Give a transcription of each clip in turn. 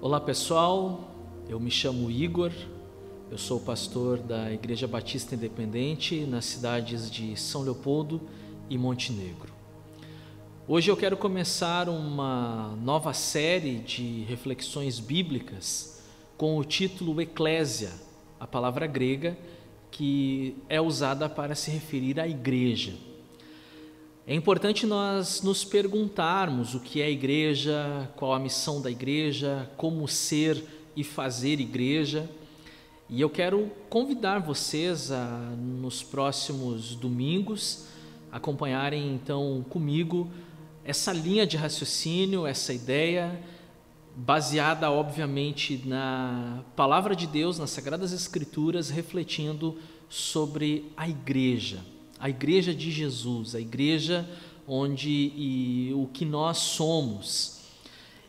Olá pessoal, eu me chamo Igor, eu sou pastor da Igreja Batista Independente nas cidades de São Leopoldo e Montenegro. Hoje eu quero começar uma nova série de reflexões bíblicas com o título Eclésia, a palavra grega que é usada para se referir à igreja. É importante nós nos perguntarmos o que é igreja, qual a missão da igreja, como ser e fazer igreja. E eu quero convidar vocês a, nos próximos domingos, acompanharem então comigo essa linha de raciocínio, essa ideia, baseada obviamente na palavra de Deus, nas Sagradas Escrituras, refletindo sobre a igreja a igreja de Jesus, a igreja onde e o que nós somos.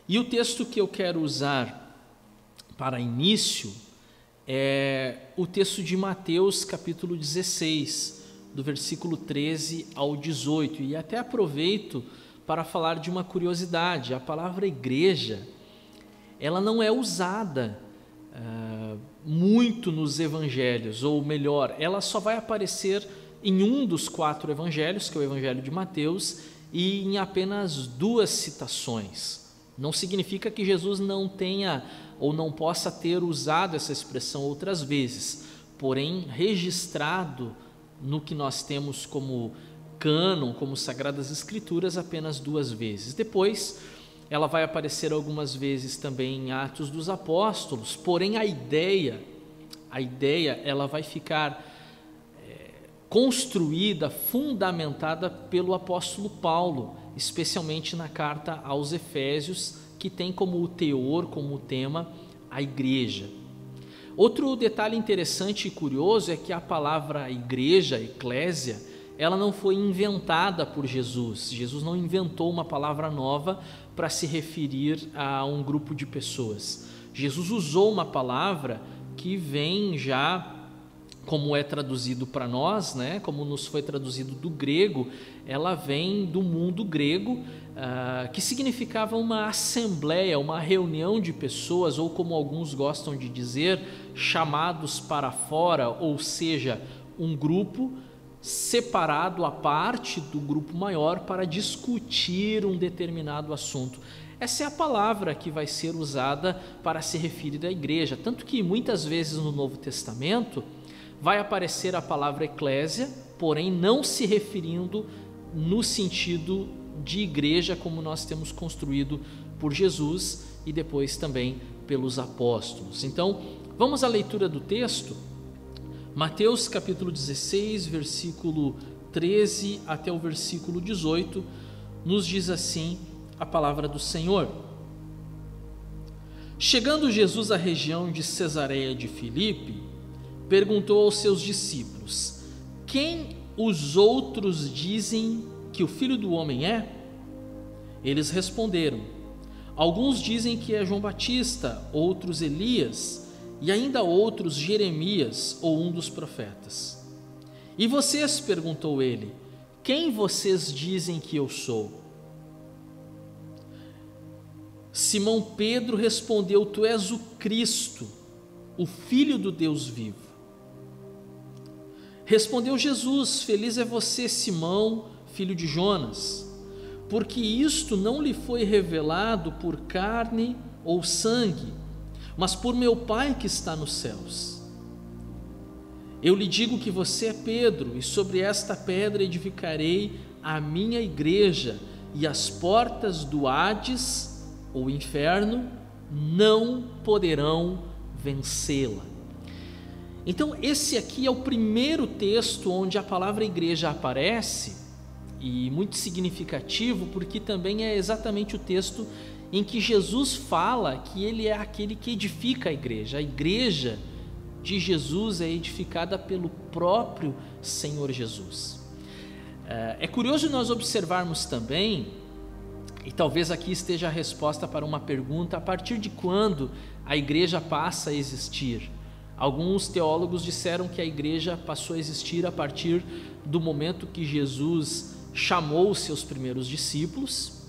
E o texto que eu quero usar para início é o texto de Mateus, capítulo 16, do versículo 13 ao 18. E até aproveito para falar de uma curiosidade: a palavra igreja, ela não é usada uh, muito nos evangelhos, ou melhor, ela só vai aparecer em um dos quatro evangelhos, que é o Evangelho de Mateus, e em apenas duas citações. Não significa que Jesus não tenha ou não possa ter usado essa expressão outras vezes, porém, registrado no que nós temos como cânon, como Sagradas Escrituras, apenas duas vezes. Depois, ela vai aparecer algumas vezes também em Atos dos Apóstolos, porém, a ideia, a ideia, ela vai ficar construída, fundamentada pelo apóstolo Paulo, especialmente na carta aos Efésios, que tem como teor, como tema, a igreja. Outro detalhe interessante e curioso é que a palavra igreja, eclésia, ela não foi inventada por Jesus. Jesus não inventou uma palavra nova para se referir a um grupo de pessoas. Jesus usou uma palavra que vem já como é traduzido para nós, né, como nos foi traduzido do grego, ela vem do mundo grego, uh, que significava uma assembleia, uma reunião de pessoas, ou como alguns gostam de dizer, chamados para fora, ou seja, um grupo separado à parte do grupo maior para discutir um determinado assunto. Essa é a palavra que vai ser usada para se referir à igreja, tanto que muitas vezes no Novo Testamento vai aparecer a palavra eclésia, porém não se referindo no sentido de igreja como nós temos construído por Jesus e depois também pelos apóstolos. Então, vamos à leitura do texto. Mateus capítulo 16, versículo 13 até o versículo 18, nos diz assim a palavra do Senhor. Chegando Jesus à região de Cesareia de Filipe, perguntou aos seus discípulos: Quem os outros dizem que o filho do homem é? Eles responderam: Alguns dizem que é João Batista, outros Elias, e ainda outros Jeremias ou um dos profetas. E vocês, perguntou ele, quem vocês dizem que eu sou? Simão Pedro respondeu: Tu és o Cristo, o Filho do Deus vivo. Respondeu Jesus: Feliz é você, Simão, filho de Jonas, porque isto não lhe foi revelado por carne ou sangue, mas por meu Pai que está nos céus. Eu lhe digo que você é Pedro, e sobre esta pedra edificarei a minha igreja, e as portas do Hades, ou inferno, não poderão vencê-la. Então, esse aqui é o primeiro texto onde a palavra igreja aparece, e muito significativo, porque também é exatamente o texto em que Jesus fala que ele é aquele que edifica a igreja. A igreja de Jesus é edificada pelo próprio Senhor Jesus. É, é curioso nós observarmos também, e talvez aqui esteja a resposta para uma pergunta: a partir de quando a igreja passa a existir? Alguns teólogos disseram que a igreja passou a existir a partir do momento que Jesus chamou seus primeiros discípulos.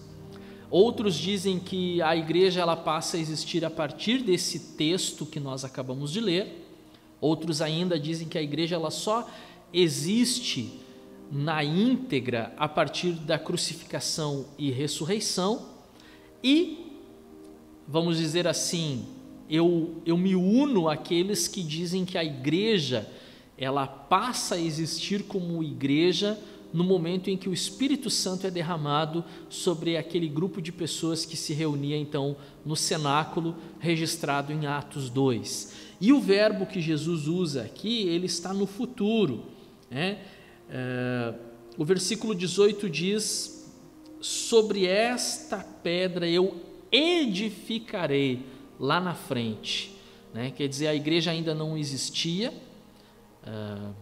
Outros dizem que a igreja ela passa a existir a partir desse texto que nós acabamos de ler. Outros ainda dizem que a igreja ela só existe na íntegra a partir da crucificação e ressurreição. E vamos dizer assim, eu, eu me uno àqueles que dizem que a igreja ela passa a existir como igreja no momento em que o Espírito Santo é derramado sobre aquele grupo de pessoas que se reunia então no cenáculo, registrado em Atos 2. E o verbo que Jesus usa aqui, ele está no futuro. Né? É, o versículo 18 diz: Sobre esta pedra eu edificarei lá na frente. Né? Quer dizer, a igreja ainda não existia. Uh,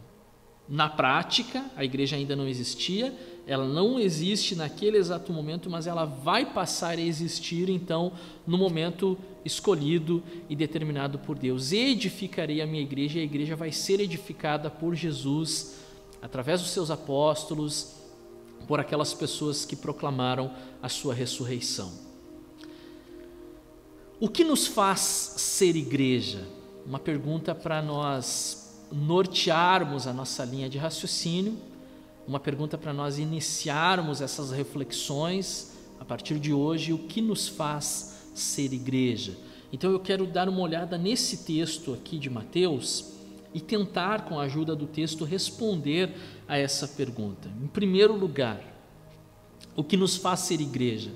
na prática, a igreja ainda não existia, ela não existe naquele exato momento, mas ela vai passar a existir então no momento escolhido e determinado por Deus. Edificarei a minha igreja e a igreja vai ser edificada por Jesus através dos seus apóstolos, por aquelas pessoas que proclamaram a sua ressurreição. O que nos faz ser igreja? Uma pergunta para nós nortearmos a nossa linha de raciocínio, uma pergunta para nós iniciarmos essas reflexões a partir de hoje, o que nos faz ser igreja. Então eu quero dar uma olhada nesse texto aqui de Mateus e tentar, com a ajuda do texto, responder a essa pergunta. Em primeiro lugar, o que nos faz ser igreja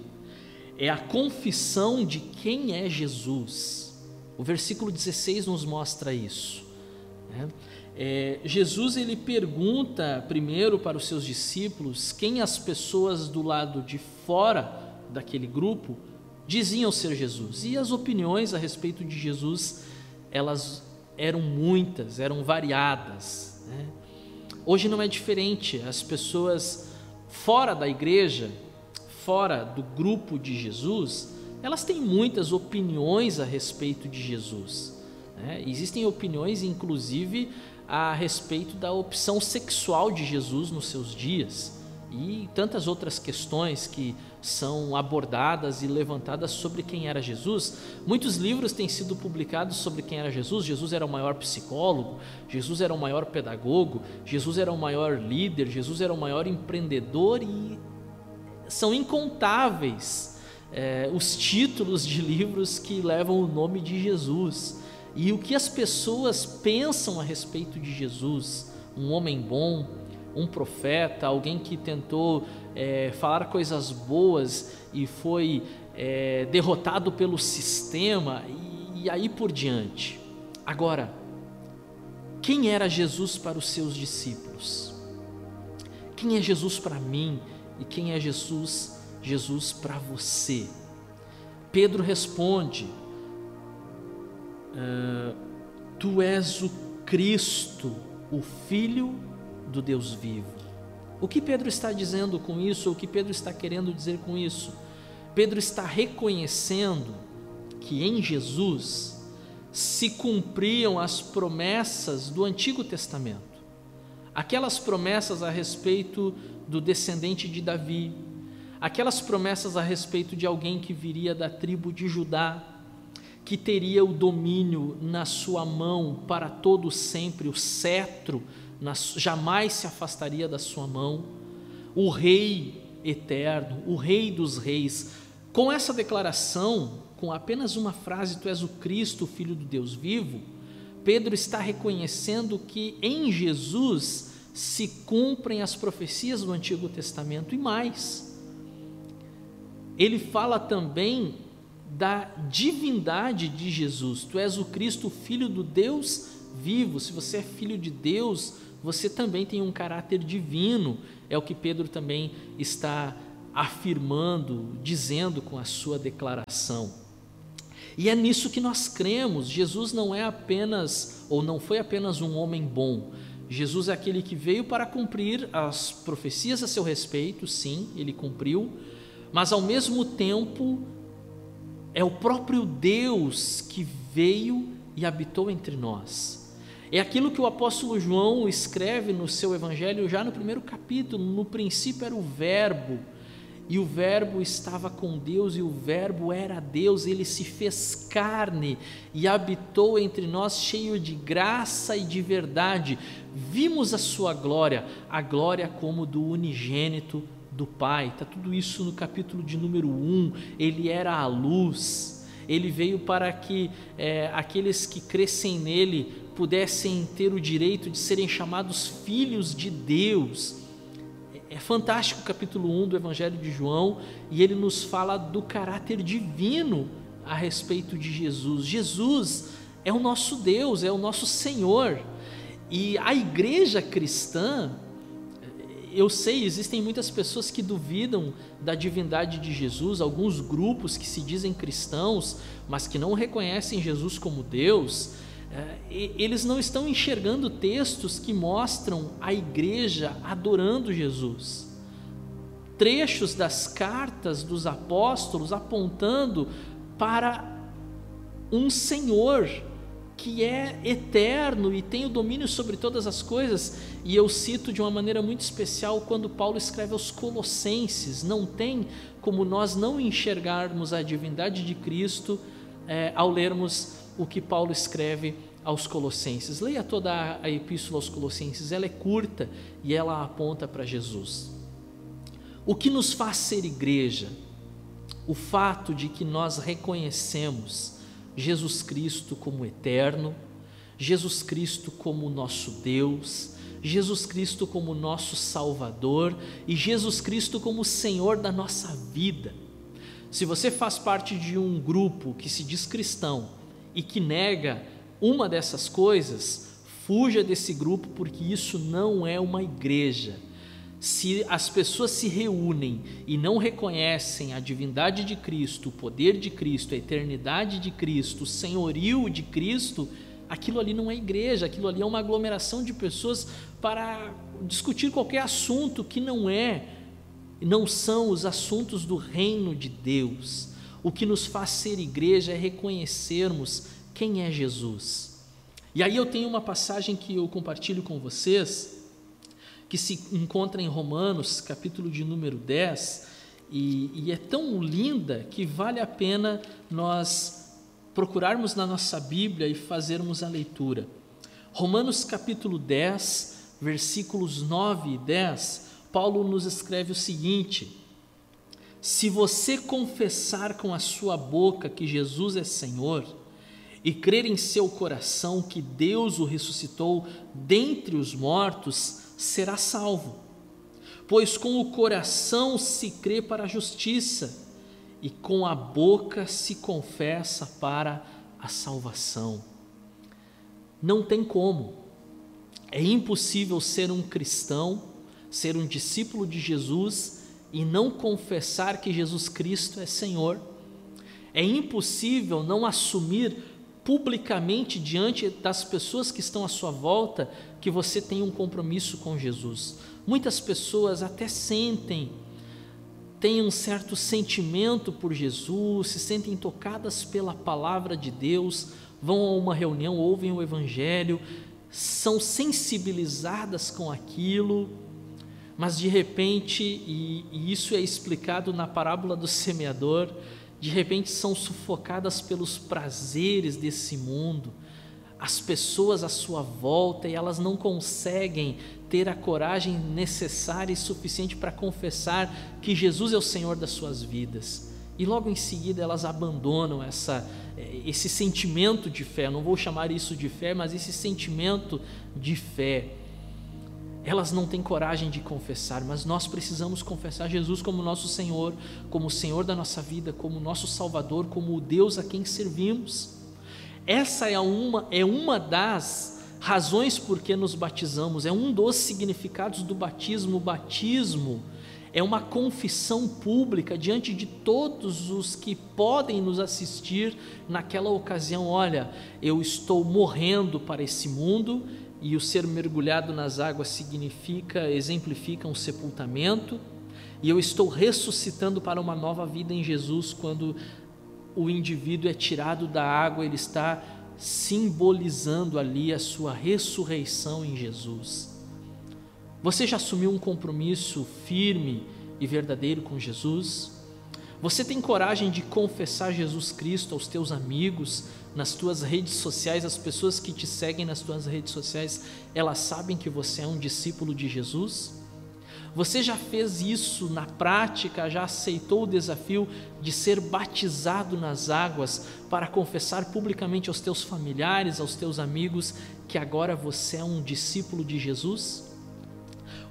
é a confissão de quem é Jesus. O versículo 16 nos mostra isso. Né? É, Jesus ele pergunta primeiro para os seus discípulos quem as pessoas do lado de fora daquele grupo diziam ser Jesus e as opiniões a respeito de Jesus elas eram muitas, eram variadas. Né? Hoje não é diferente, as pessoas fora da igreja, fora do grupo de Jesus, elas têm muitas opiniões a respeito de Jesus. Né? Existem opiniões, inclusive, a respeito da opção sexual de Jesus nos seus dias e tantas outras questões que são abordadas e levantadas sobre quem era Jesus. Muitos livros têm sido publicados sobre quem era Jesus. Jesus era o maior psicólogo, Jesus era o maior pedagogo, Jesus era o maior líder, Jesus era o maior empreendedor e são incontáveis é, os títulos de livros que levam o nome de Jesus e o que as pessoas pensam a respeito de Jesus, um homem bom, um profeta, alguém que tentou é, falar coisas boas e foi é, derrotado pelo sistema e, e aí por diante. Agora, quem era Jesus para os seus discípulos? Quem é Jesus para mim e quem é Jesus, Jesus para você? Pedro responde: uh, Tu és o Cristo, o Filho do Deus vivo. O que Pedro está dizendo com isso? O que Pedro está querendo dizer com isso? Pedro está reconhecendo que em Jesus se cumpriam as promessas do Antigo Testamento. Aquelas promessas a respeito do descendente de Davi, aquelas promessas a respeito de alguém que viria da tribo de Judá, que teria o domínio na sua mão para todo sempre, o cetro na, jamais se afastaria da sua mão, o Rei eterno, o Rei dos Reis. Com essa declaração, com apenas uma frase, Tu és o Cristo, o Filho do Deus vivo, Pedro está reconhecendo que em Jesus se cumprem as profecias do Antigo Testamento e mais. Ele fala também da divindade de Jesus. Tu és o Cristo, filho do Deus vivo. Se você é filho de Deus, você também tem um caráter divino. É o que Pedro também está afirmando, dizendo com a sua declaração. E é nisso que nós cremos. Jesus não é apenas, ou não foi apenas um homem bom. Jesus é aquele que veio para cumprir as profecias a seu respeito, sim, ele cumpriu, mas ao mesmo tempo é o próprio Deus que veio e habitou entre nós. É aquilo que o apóstolo João escreve no seu evangelho já no primeiro capítulo: no princípio era o Verbo, e o Verbo estava com Deus, e o Verbo era Deus, ele se fez carne e habitou entre nós, cheio de graça e de verdade. Vimos a sua glória, a glória como do unigênito do Pai. Está tudo isso no capítulo de número 1. Ele era a luz, ele veio para que é, aqueles que crescem nele pudessem ter o direito de serem chamados filhos de Deus. É fantástico o capítulo 1 do Evangelho de João e ele nos fala do caráter divino a respeito de Jesus. Jesus é o nosso Deus, é o nosso Senhor. E a igreja cristã, eu sei, existem muitas pessoas que duvidam da divindade de Jesus, alguns grupos que se dizem cristãos, mas que não reconhecem Jesus como Deus. É, eles não estão enxergando textos que mostram a igreja adorando Jesus. Trechos das cartas dos apóstolos apontando para um Senhor que é eterno e tem o domínio sobre todas as coisas. E eu cito de uma maneira muito especial quando Paulo escreve aos Colossenses: não tem como nós não enxergarmos a divindade de Cristo é, ao lermos o que Paulo escreve aos Colossenses. Leia toda a epístola aos Colossenses, ela é curta e ela aponta para Jesus. O que nos faz ser igreja? O fato de que nós reconhecemos Jesus Cristo como eterno, Jesus Cristo como nosso Deus, Jesus Cristo como nosso Salvador e Jesus Cristo como Senhor da nossa vida. Se você faz parte de um grupo que se diz cristão, e que nega uma dessas coisas, fuja desse grupo, porque isso não é uma igreja. Se as pessoas se reúnem e não reconhecem a divindade de Cristo, o poder de Cristo, a eternidade de Cristo, o senhorio de Cristo, aquilo ali não é igreja, aquilo ali é uma aglomeração de pessoas para discutir qualquer assunto que não é, não são os assuntos do reino de Deus. O que nos faz ser igreja é reconhecermos quem é Jesus. E aí eu tenho uma passagem que eu compartilho com vocês, que se encontra em Romanos, capítulo de número 10, e, e é tão linda que vale a pena nós procurarmos na nossa Bíblia e fazermos a leitura. Romanos capítulo 10, versículos 9 e 10, Paulo nos escreve o seguinte: se você confessar com a sua boca que Jesus é Senhor e crer em seu coração que Deus o ressuscitou dentre os mortos, será salvo. Pois com o coração se crê para a justiça e com a boca se confessa para a salvação. Não tem como. É impossível ser um cristão, ser um discípulo de Jesus e não confessar que Jesus Cristo é Senhor. É impossível não assumir publicamente diante das pessoas que estão à sua volta que você tem um compromisso com Jesus. Muitas pessoas até sentem, têm um certo sentimento por Jesus, se sentem tocadas pela palavra de Deus, vão a uma reunião, ouvem o Evangelho, são sensibilizadas com aquilo, mas de repente, e, e isso é explicado na parábola do semeador, de repente são sufocadas pelos prazeres desse mundo, as pessoas à sua volta e elas não conseguem ter a coragem necessária e suficiente para confessar que Jesus é o Senhor das suas vidas. E logo em seguida elas abandonam essa, eh, esse sentimento de fé, não vou chamar isso de fé, mas esse sentimento de fé elas não têm coragem de confessar, mas nós precisamos confessar Jesus como nosso Senhor, como o Senhor da nossa vida, como nosso Salvador, como o Deus a quem servimos. Essa é uma, é uma das razões por que nos batizamos, é um dos significados do batismo. O batismo é uma confissão pública diante de todos os que podem nos assistir naquela ocasião. Olha, eu estou morrendo para esse mundo e o ser mergulhado nas águas significa, exemplifica um sepultamento, e eu estou ressuscitando para uma nova vida em Jesus quando o indivíduo é tirado da água, ele está simbolizando ali a sua ressurreição em Jesus. Você já assumiu um compromisso firme e verdadeiro com Jesus? Você tem coragem de confessar Jesus Cristo aos teus amigos, nas tuas redes sociais, as pessoas que te seguem nas tuas redes sociais, elas sabem que você é um discípulo de Jesus? Você já fez isso na prática, já aceitou o desafio de ser batizado nas águas para confessar publicamente aos teus familiares, aos teus amigos, que agora você é um discípulo de Jesus?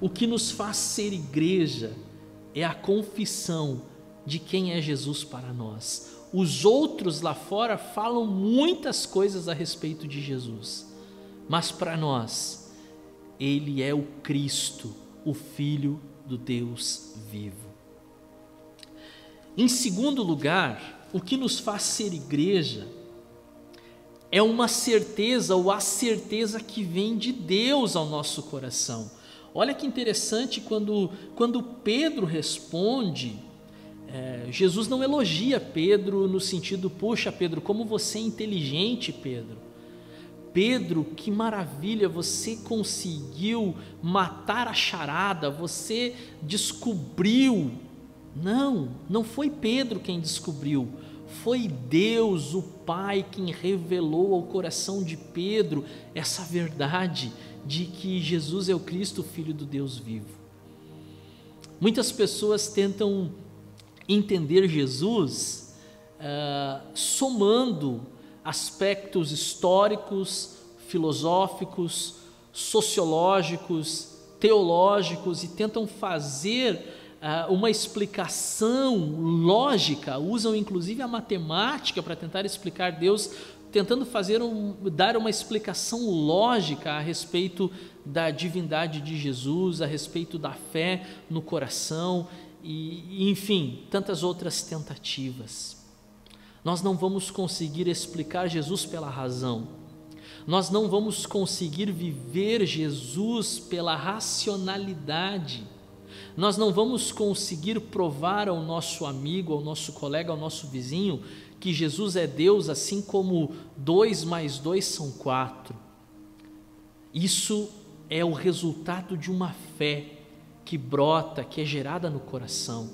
O que nos faz ser igreja é a confissão de quem é Jesus para nós. Os outros lá fora falam muitas coisas a respeito de Jesus, mas para nós, Ele é o Cristo, o Filho do Deus vivo. Em segundo lugar, o que nos faz ser igreja é uma certeza ou a certeza que vem de Deus ao nosso coração. Olha que interessante quando, quando Pedro responde, é, Jesus não elogia Pedro no sentido, puxa Pedro, como você é inteligente, Pedro. Pedro, que maravilha, você conseguiu matar a charada, você descobriu. Não, não foi Pedro quem descobriu, foi Deus, o Pai, quem revelou ao coração de Pedro essa verdade de que Jesus é o Cristo, Filho do Deus vivo. Muitas pessoas tentam entender Jesus uh, somando aspectos históricos, filosóficos, sociológicos, teológicos e tentam fazer uh, uma explicação lógica, usam inclusive a matemática para tentar explicar Deus, tentando fazer um, dar uma explicação lógica a respeito da divindade de Jesus, a respeito da fé no coração e, enfim, tantas outras tentativas. Nós não vamos conseguir explicar Jesus pela razão. Nós não vamos conseguir viver Jesus pela racionalidade. Nós não vamos conseguir provar ao nosso amigo, ao nosso colega, ao nosso vizinho que Jesus é Deus, assim como dois mais dois são quatro. Isso é o resultado de uma fé que brota, que é gerada no coração.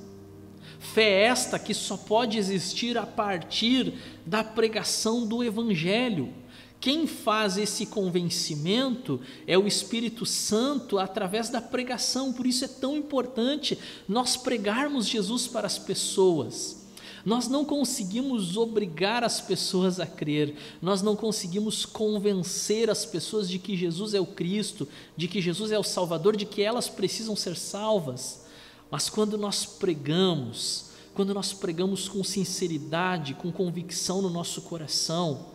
Fé esta que só pode existir a partir da pregação do Evangelho. Quem faz esse convencimento é o Espírito Santo através da pregação, por isso é tão importante nós pregarmos Jesus para as pessoas. Nós não conseguimos obrigar as pessoas a crer, nós não conseguimos convencer as pessoas de que Jesus é o Cristo, de que Jesus é o Salvador, de que elas precisam ser salvas. Mas quando nós pregamos, quando nós pregamos com sinceridade, com convicção no nosso coração,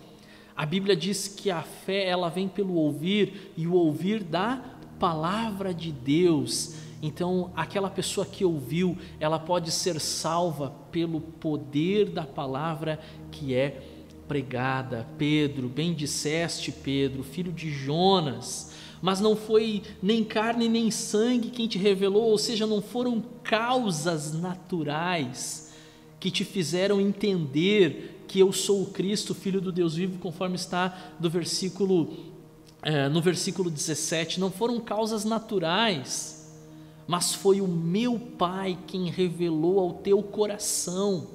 a Bíblia diz que a fé ela vem pelo ouvir e o ouvir da palavra de Deus. Então, aquela pessoa que ouviu, ela pode ser salva pelo poder da palavra que é pregada. Pedro, bem disseste, Pedro, filho de Jonas mas não foi nem carne nem sangue quem te revelou, ou seja, não foram causas naturais que te fizeram entender que eu sou o Cristo, Filho do Deus vivo, conforme está versículo, é, no versículo 17. Não foram causas naturais, mas foi o meu Pai quem revelou ao teu coração.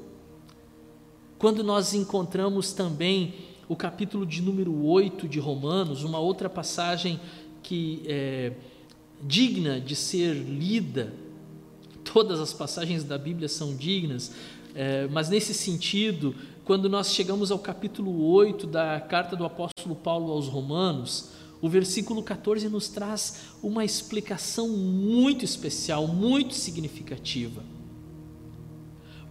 Quando nós encontramos também o capítulo de número 8 de Romanos, uma outra passagem que é digna de ser lida. Todas as passagens da Bíblia são dignas, é, mas nesse sentido, quando nós chegamos ao capítulo 8 da carta do apóstolo Paulo aos Romanos, o versículo 14 nos traz uma explicação muito especial, muito significativa.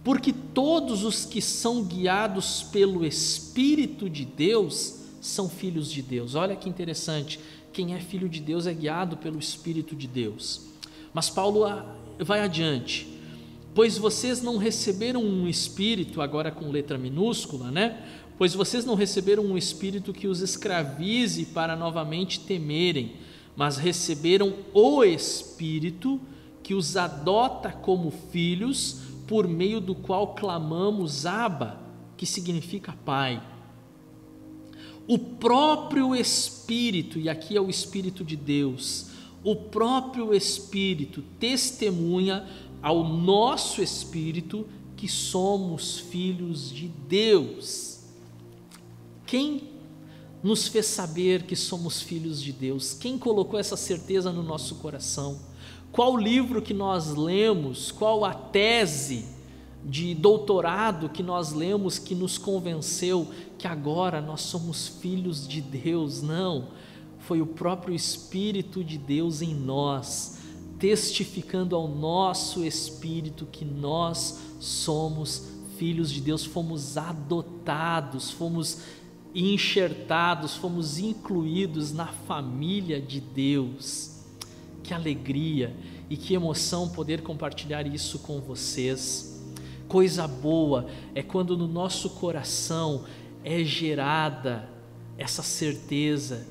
Porque todos os que são guiados pelo Espírito de Deus são filhos de Deus. Olha que interessante quem é filho de Deus é guiado pelo Espírito de Deus. Mas Paulo vai adiante. Pois vocês não receberam um espírito, agora com letra minúscula, né? Pois vocês não receberam um espírito que os escravize para novamente temerem, mas receberam o espírito que os adota como filhos, por meio do qual clamamos Abba, que significa Pai o próprio Espírito, e aqui é o Espírito de Deus, o próprio Espírito testemunha ao nosso espírito que somos filhos de Deus. Quem nos fez saber que somos filhos de Deus? Quem colocou essa certeza no nosso coração? Qual livro que nós lemos? Qual a tese de doutorado que nós lemos que nos convenceu que agora nós somos filhos de Deus? Não, foi o próprio Espírito de Deus em nós, testificando ao nosso espírito que nós somos filhos de Deus, fomos adotados, fomos enxertados, fomos incluídos na família de Deus. Que alegria e que emoção poder compartilhar isso com vocês. Coisa boa é quando no nosso coração é gerada essa certeza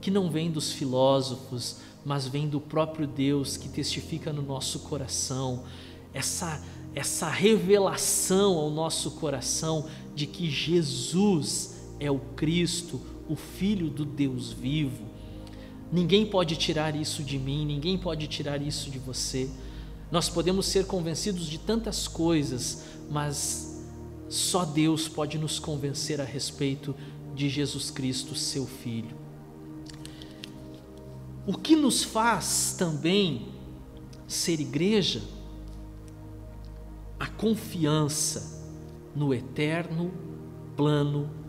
que não vem dos filósofos, mas vem do próprio Deus que testifica no nosso coração. Essa essa revelação ao nosso coração de que Jesus é o Cristo, o Filho do Deus vivo. Ninguém pode tirar isso de mim, ninguém pode tirar isso de você. Nós podemos ser convencidos de tantas coisas, mas só Deus pode nos convencer a respeito de Jesus Cristo, seu Filho. O que nos faz também ser igreja? A confiança no eterno plano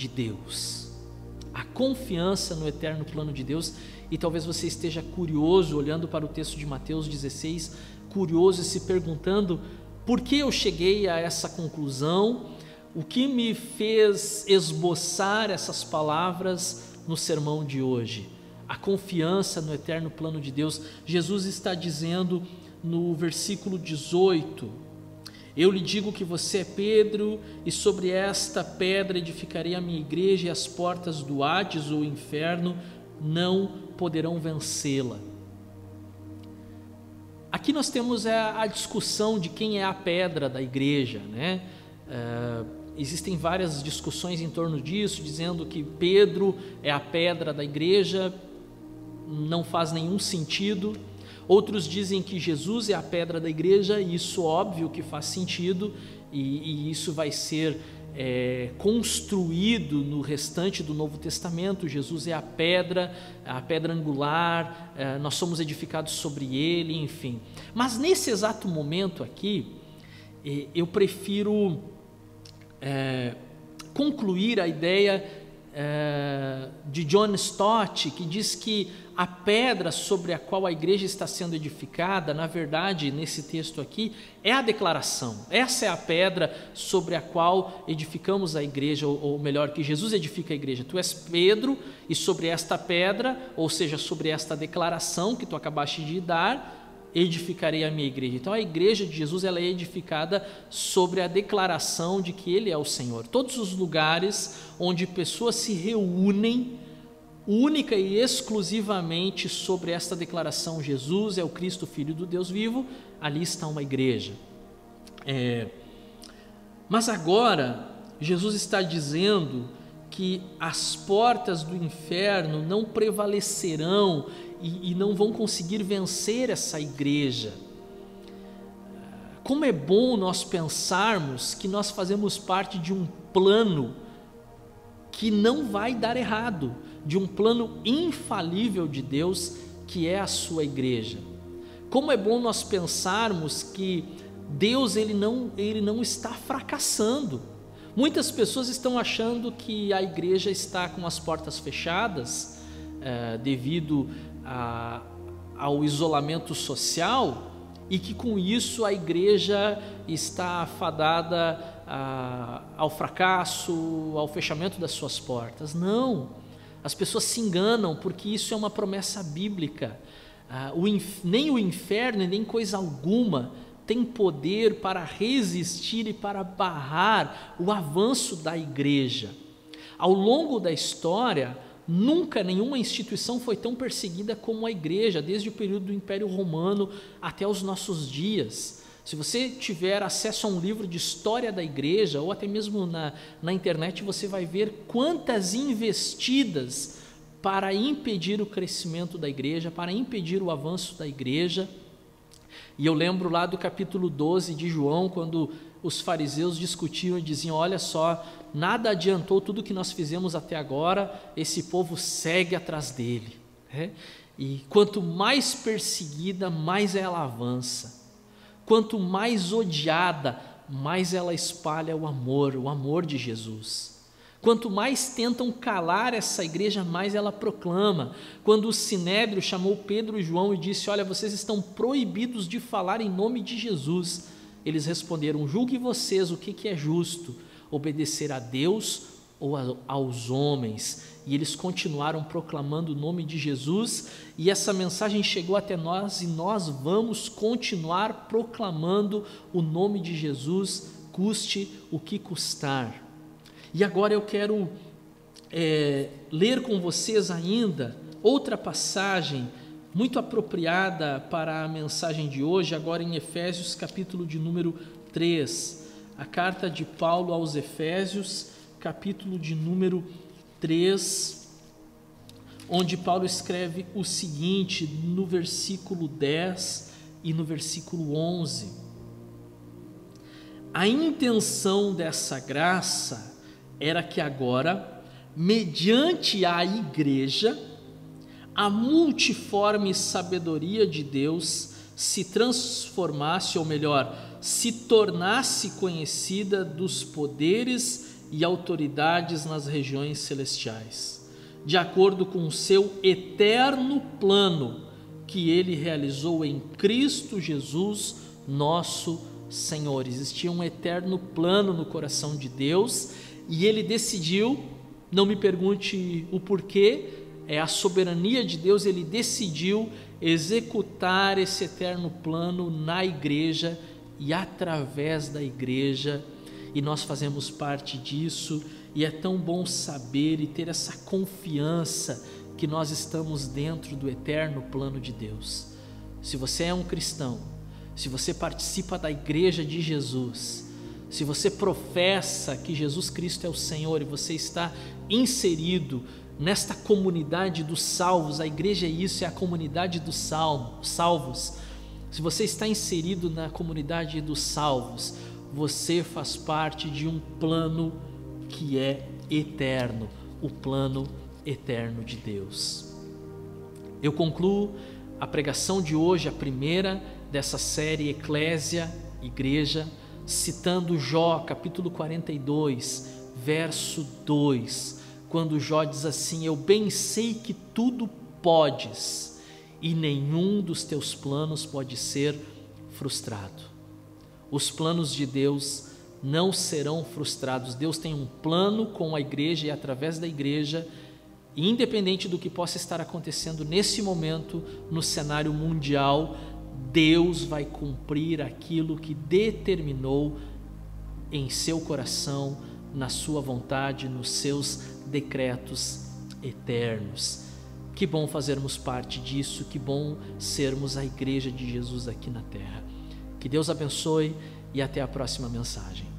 de Deus. A confiança no eterno plano de Deus, e talvez você esteja curioso olhando para o texto de Mateus 16, curioso e se perguntando por que eu cheguei a essa conclusão, o que me fez esboçar essas palavras no sermão de hoje. A confiança no eterno plano de Deus. Jesus está dizendo no versículo 18: eu lhe digo que você é Pedro, e sobre esta pedra edificarei a minha igreja, e as portas do Hades ou inferno não poderão vencê-la. Aqui nós temos a, discussão de quem é a pedra da igreja, né? Uh, existem várias discussões em torno disso, dizendo que Pedro é a pedra da igreja, não faz nenhum sentido. Outros dizem que Jesus é a pedra da igreja, e isso óbvio que faz sentido, e, e isso vai ser é, construído no restante do Novo Testamento. Jesus é a pedra, a pedra angular, é, nós somos edificados sobre ele, enfim. Mas nesse exato momento aqui, é, eu prefiro é, concluir a ideia é, de John Stott, que diz que a pedra sobre a qual a igreja está sendo edificada, na verdade, nesse texto aqui, é a declaração. Essa é a pedra sobre a qual edificamos a igreja, ou, melhor, que Jesus edifica a igreja. Tu és Pedro, e sobre esta pedra, ou seja, sobre esta declaração que tu acabaste de dar, edificarei a minha igreja. Então a igreja de Jesus ela é edificada sobre a declaração de que ele é o Senhor. Todos os lugares onde pessoas se reúnem única e exclusivamente sobre esta declaração: Jesus é o Cristo, Filho do Deus vivo, ali está uma igreja. É, mas agora, Jesus está dizendo que as portas do inferno não prevalecerão e, e não vão conseguir vencer essa igreja. Como é bom nós pensarmos que nós fazemos parte de um plano que não vai dar errado, de um plano infalível de Deus que é a sua igreja. Como é bom nós pensarmos que Deus ele não, ele não está fracassando. Muitas pessoas estão achando que a igreja está com as portas fechadas é, devido a, ao isolamento social e que com isso a igreja está afadada a, ao fracasso, ao fechamento das suas portas. Não. As pessoas se enganam porque isso é uma promessa bíblica. Ah, o nem o inferno, nem coisa alguma tem poder para resistir e para barrar o avanço da igreja. Ao longo da história, nunca nenhuma instituição foi tão perseguida como a igreja, desde o período do Império Romano até os nossos dias. Se você tiver acesso a um livro de história da igreja, ou até mesmo na, na internet, você vai ver quantas investidas para impedir o crescimento da igreja, para impedir o avanço da igreja. E eu lembro lá do capítulo 12 de João, quando os fariseus discutiam e diziam: Olha só, nada adiantou tudo que nós fizemos até agora, esse povo segue atrás dele. É? E quanto mais perseguida, mais ela avança. Quanto mais odiada, mais ela espalha o amor, o amor de Jesus. Quanto mais tentam calar essa igreja, mais ela proclama. Quando o Sinédrio chamou Pedro e João e disse: Olha, vocês estão proibidos de falar em nome de Jesus. Eles responderam: Julgue vocês o que é justo, obedecer a Deus ou aos homens. E eles continuaram proclamando o nome de Jesus, e essa mensagem chegou até nós, e nós vamos continuar proclamando o nome de Jesus, custe o que custar. E agora eu quero é, ler com vocês ainda outra passagem muito apropriada para a mensagem de hoje, agora em Efésios, capítulo de número 3. A carta de Paulo aos Efésios, capítulo de número 3, onde Paulo escreve o seguinte no versículo 10 e no versículo 11. A intenção dessa graça era que agora, mediante a igreja, a multiforme sabedoria de Deus se transformasse, ou melhor, se tornasse conhecida dos poderes e autoridades nas regiões celestiais, de acordo com o seu eterno plano que ele realizou em Cristo Jesus, nosso Senhor. Existia um eterno plano no coração de Deus e ele decidiu, não me pergunte o porquê, é a soberania de Deus, ele decidiu executar esse eterno plano na igreja e através da igreja, e nós fazemos parte disso, e é tão bom saber e ter essa confiança que nós estamos dentro do eterno plano de Deus. Se você é um cristão, se você participa da igreja de Jesus, se você professa que Jesus Cristo é o Senhor e você está inserido nesta comunidade dos salvos, a igreja é isso, é a comunidade dos salvos. Se você está inserido na comunidade dos salvos, você faz parte de um plano que é eterno, o plano eterno de Deus. Eu concluo a pregação de hoje, a primeira dessa série Eclésia, Igreja citando Jó, capítulo 42, verso 2, quando Jó diz assim: Eu bem sei que tudo podes, e nenhum dos teus planos pode ser frustrado. Os planos de Deus não serão frustrados. Deus tem um plano com a igreja e através da igreja, independente do que possa estar acontecendo nesse momento no cenário mundial, Deus vai cumprir aquilo que determinou em seu coração, na sua vontade, nos seus decretos eternos. Que bom fazermos parte disso, que bom sermos a igreja de Jesus aqui na terra. Que Deus abençoe e até a próxima mensagem.